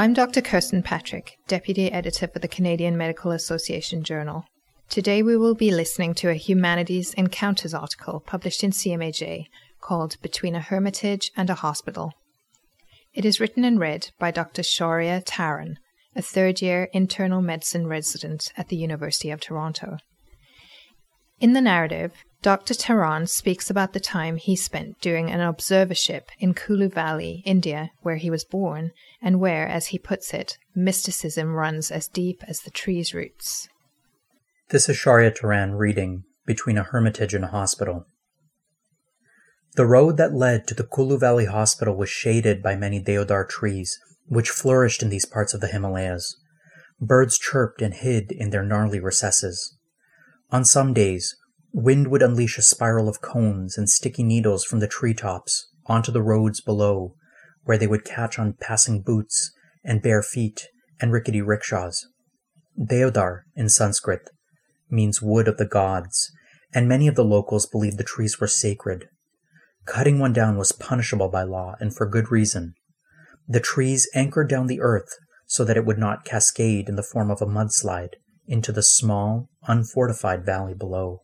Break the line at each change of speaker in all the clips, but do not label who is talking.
I'm Dr. Kirsten Patrick, Deputy Editor for the Canadian Medical Association Journal. Today we will be listening to a Humanities Encounters article published in CMAJ called Between a Hermitage and a Hospital. It is written and read by Dr. Shaurya Taran, a third year internal medicine resident at the University of Toronto. In the narrative, Dr. Taran speaks about the time he spent doing an observership in Kulu Valley, India, where he was born, and where, as he puts it, mysticism runs as deep as the tree's roots.
This is Shaurya Taran reading Between a Hermitage and a Hospital. The road that led to the Kulu Valley Hospital was shaded by many deodar trees, which flourished in these parts of the Himalayas. Birds chirped and hid in their gnarly recesses. On some days, Wind would unleash a spiral of cones and sticky needles from the treetops onto the roads below, where they would catch on passing boots and bare feet and rickety rickshaws. Deodar, in Sanskrit, means wood of the gods, and many of the locals believed the trees were sacred. Cutting one down was punishable by law, and for good reason. The trees anchored down the earth so that it would not cascade in the form of a mudslide into the small, unfortified valley below.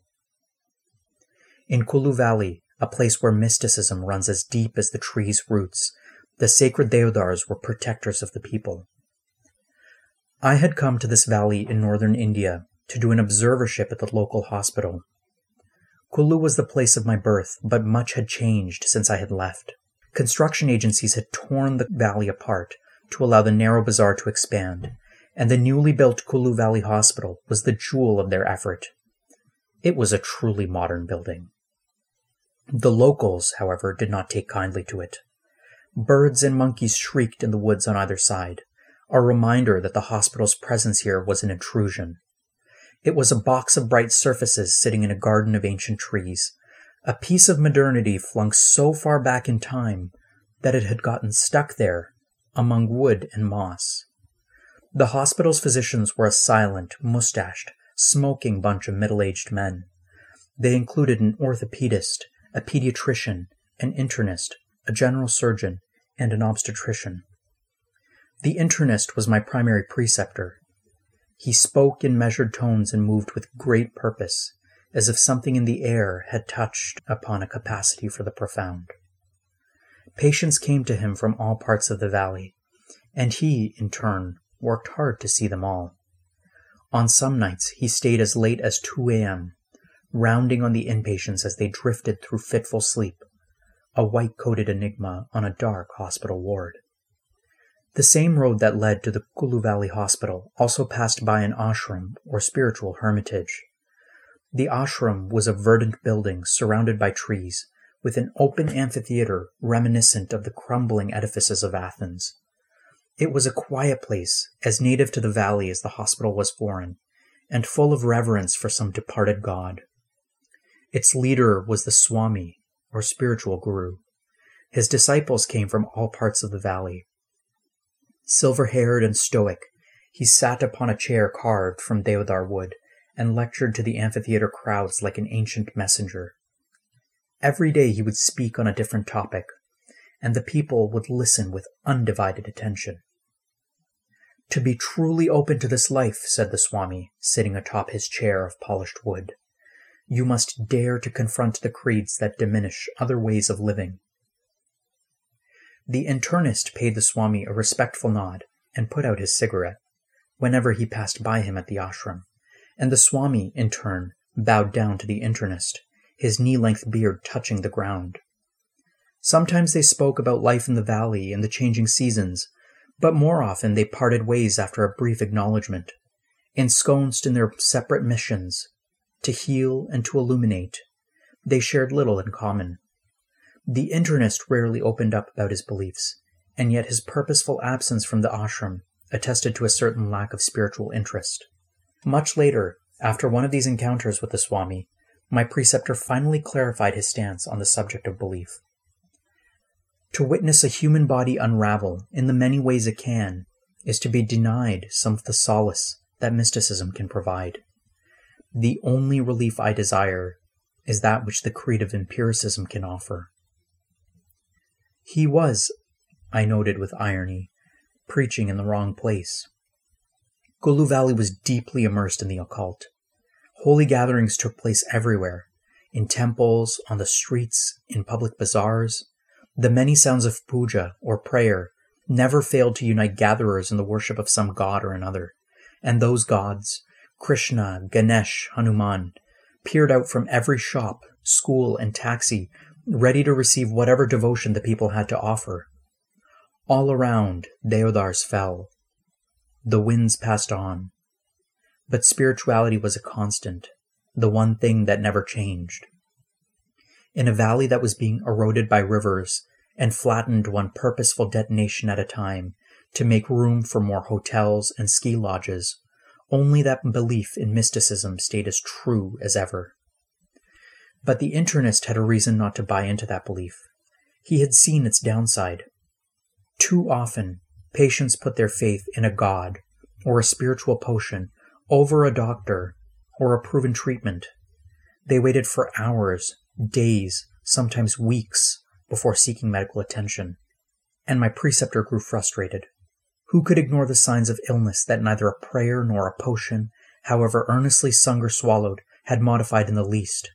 In Kulu Valley, a place where mysticism runs as deep as the tree's roots, the sacred deodars were protectors of the people. I had come to this valley in northern India to do an observership at the local hospital. Kulu was the place of my birth, but much had changed since I had left. Construction agencies had torn the valley apart to allow the narrow bazaar to expand, and the newly built Kulu Valley Hospital was the jewel of their effort. It was a truly modern building. The locals, however, did not take kindly to it. Birds and monkeys shrieked in the woods on either side, a reminder that the hospital's presence here was an intrusion. It was a box of bright surfaces sitting in a garden of ancient trees, a piece of modernity flung so far back in time that it had gotten stuck there among wood and moss. The hospital's physicians were a silent, mustached, smoking bunch of middle aged men. They included an orthopedist, a pediatrician, an internist, a general surgeon, and an obstetrician. The internist was my primary preceptor. He spoke in measured tones and moved with great purpose, as if something in the air had touched upon a capacity for the profound. Patients came to him from all parts of the valley, and he, in turn, worked hard to see them all. On some nights he stayed as late as 2 a.m., rounding on the inpatients as they drifted through fitful sleep, a white coated enigma on a dark hospital ward. The same road that led to the Kulu Valley Hospital also passed by an ashram or spiritual hermitage. The ashram was a verdant building surrounded by trees, with an open amphitheater reminiscent of the crumbling edifices of Athens. It was a quiet place, as native to the valley as the hospital was foreign, and full of reverence for some departed god. Its leader was the Swami, or spiritual guru. His disciples came from all parts of the valley. Silver haired and stoic, he sat upon a chair carved from deodar wood and lectured to the amphitheater crowds like an ancient messenger. Every day he would speak on a different topic, and the people would listen with undivided attention. To be truly open to this life, said the Swami, sitting atop his chair of polished wood, you must dare to confront the creeds that diminish other ways of living. The internist paid the Swami a respectful nod and put out his cigarette whenever he passed by him at the ashram, and the Swami, in turn, bowed down to the internist, his knee length beard touching the ground. Sometimes they spoke about life in the valley and the changing seasons, but more often they parted ways after a brief acknowledgement, ensconced in their separate missions, to heal, and to illuminate. They shared little in common. The internist rarely opened up about his beliefs, and yet his purposeful absence from the ashram attested to a certain lack of spiritual interest. Much later, after one of these encounters with the Swami, my preceptor finally clarified his stance on the subject of belief. To witness a human body unravel in the many ways it can is to be denied some of the solace that mysticism can provide. The only relief I desire is that which the creed of empiricism can offer. He was, I noted with irony, preaching in the wrong place. Kulu Valley was deeply immersed in the occult. Holy gatherings took place everywhere in temples, on the streets, in public bazaars. The many sounds of puja, or prayer, never failed to unite gatherers in the worship of some god or another. And those gods, Krishna, Ganesh, Hanuman, peered out from every shop, school, and taxi, ready to receive whatever devotion the people had to offer. All around, deodars fell. The winds passed on. But spirituality was a constant, the one thing that never changed. In a valley that was being eroded by rivers and flattened one purposeful detonation at a time to make room for more hotels and ski lodges, only that belief in mysticism stayed as true as ever. But the internist had a reason not to buy into that belief. He had seen its downside. Too often, patients put their faith in a god or a spiritual potion over a doctor or a proven treatment. They waited for hours, days, sometimes weeks before seeking medical attention. And my preceptor grew frustrated. Who could ignore the signs of illness that neither a prayer nor a potion, however earnestly sung or swallowed, had modified in the least?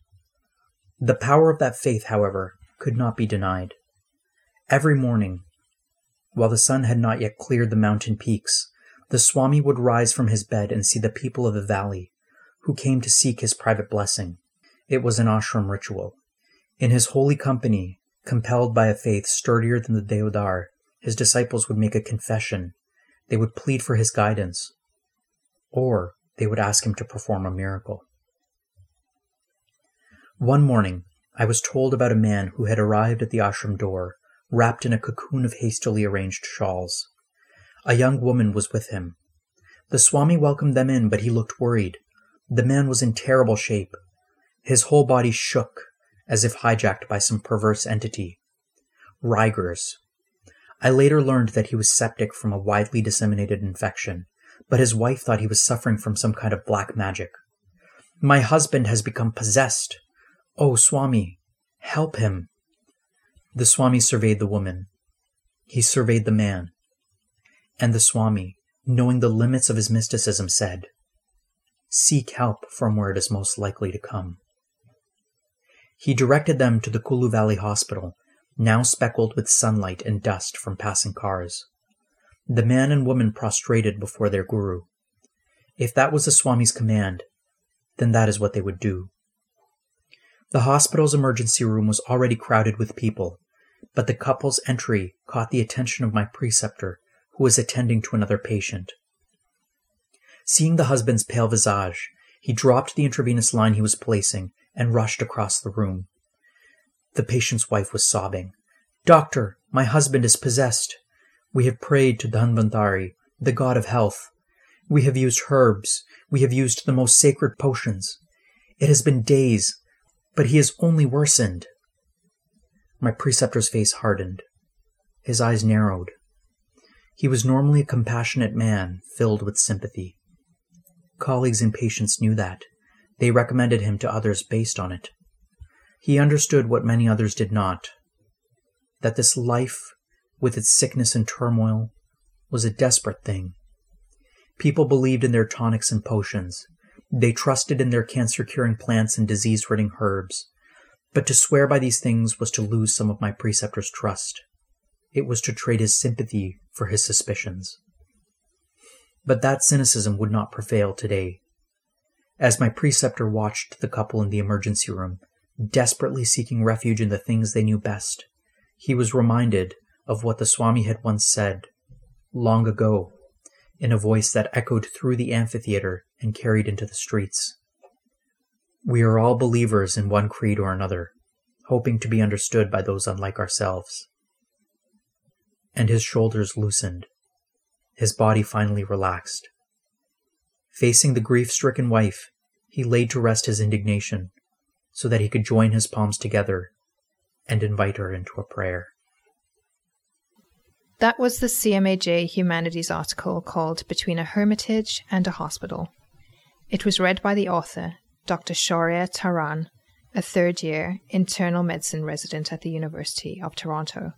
The power of that faith, however, could not be denied. Every morning, while the sun had not yet cleared the mountain peaks, the Swami would rise from his bed and see the people of the valley, who came to seek his private blessing. It was an ashram ritual. In his holy company, compelled by a faith sturdier than the Deodar, his disciples would make a confession. They would plead for his guidance, or they would ask him to perform a miracle. One morning, I was told about a man who had arrived at the ashram door, wrapped in a cocoon of hastily arranged shawls. A young woman was with him. The Swami welcomed them in, but he looked worried. The man was in terrible shape. His whole body shook, as if hijacked by some perverse entity. Rigors. I later learned that he was septic from a widely disseminated infection, but his wife thought he was suffering from some kind of black magic. My husband has become possessed. Oh, Swami, help him. The Swami surveyed the woman. He surveyed the man. And the Swami, knowing the limits of his mysticism, said, Seek help from where it is most likely to come. He directed them to the Kulu Valley Hospital, now speckled with sunlight and dust from passing cars. The man and woman prostrated before their guru. If that was the Swami's command, then that is what they would do. The hospital's emergency room was already crowded with people, but the couple's entry caught the attention of my preceptor, who was attending to another patient. Seeing the husband's pale visage, he dropped the intravenous line he was placing and rushed across the room. The patient's wife was sobbing. Doctor, my husband is possessed. We have prayed to Dhanvantari, the god of health. We have used herbs. We have used the most sacred potions. It has been days, but he has only worsened. My preceptor's face hardened. His eyes narrowed. He was normally a compassionate man, filled with sympathy. Colleagues and patients knew that. They recommended him to others based on it. He understood what many others did not that this life, with its sickness and turmoil, was a desperate thing. People believed in their tonics and potions. They trusted in their cancer curing plants and disease ridding herbs. But to swear by these things was to lose some of my preceptor's trust. It was to trade his sympathy for his suspicions. But that cynicism would not prevail today. As my preceptor watched the couple in the emergency room, desperately seeking refuge in the things they knew best, he was reminded of what the Swami had once said, long ago, in a voice that echoed through the amphitheater and carried into the streets. We are all believers in one creed or another, hoping to be understood by those unlike ourselves. And his shoulders loosened his body finally relaxed. Facing the grief stricken wife, he laid to rest his indignation so that he could join his palms together and invite her into a prayer.
That was the CMAJ Humanities article called Between a Hermitage and a Hospital. It was read by the author, Dr. Shaurya Taran, a third year internal medicine resident at the University of Toronto.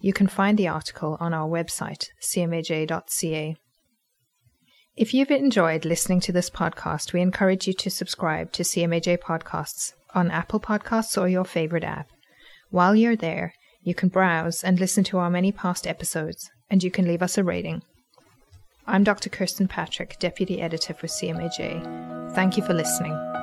You can find the article on our website, cmaj.ca. If you've enjoyed listening to this podcast, we encourage you to subscribe to CMAJ Podcasts on Apple Podcasts or your favorite app. While you're there, you can browse and listen to our many past episodes, and you can leave us a rating. I'm Dr. Kirsten Patrick, Deputy Editor for CMAJ. Thank you for listening.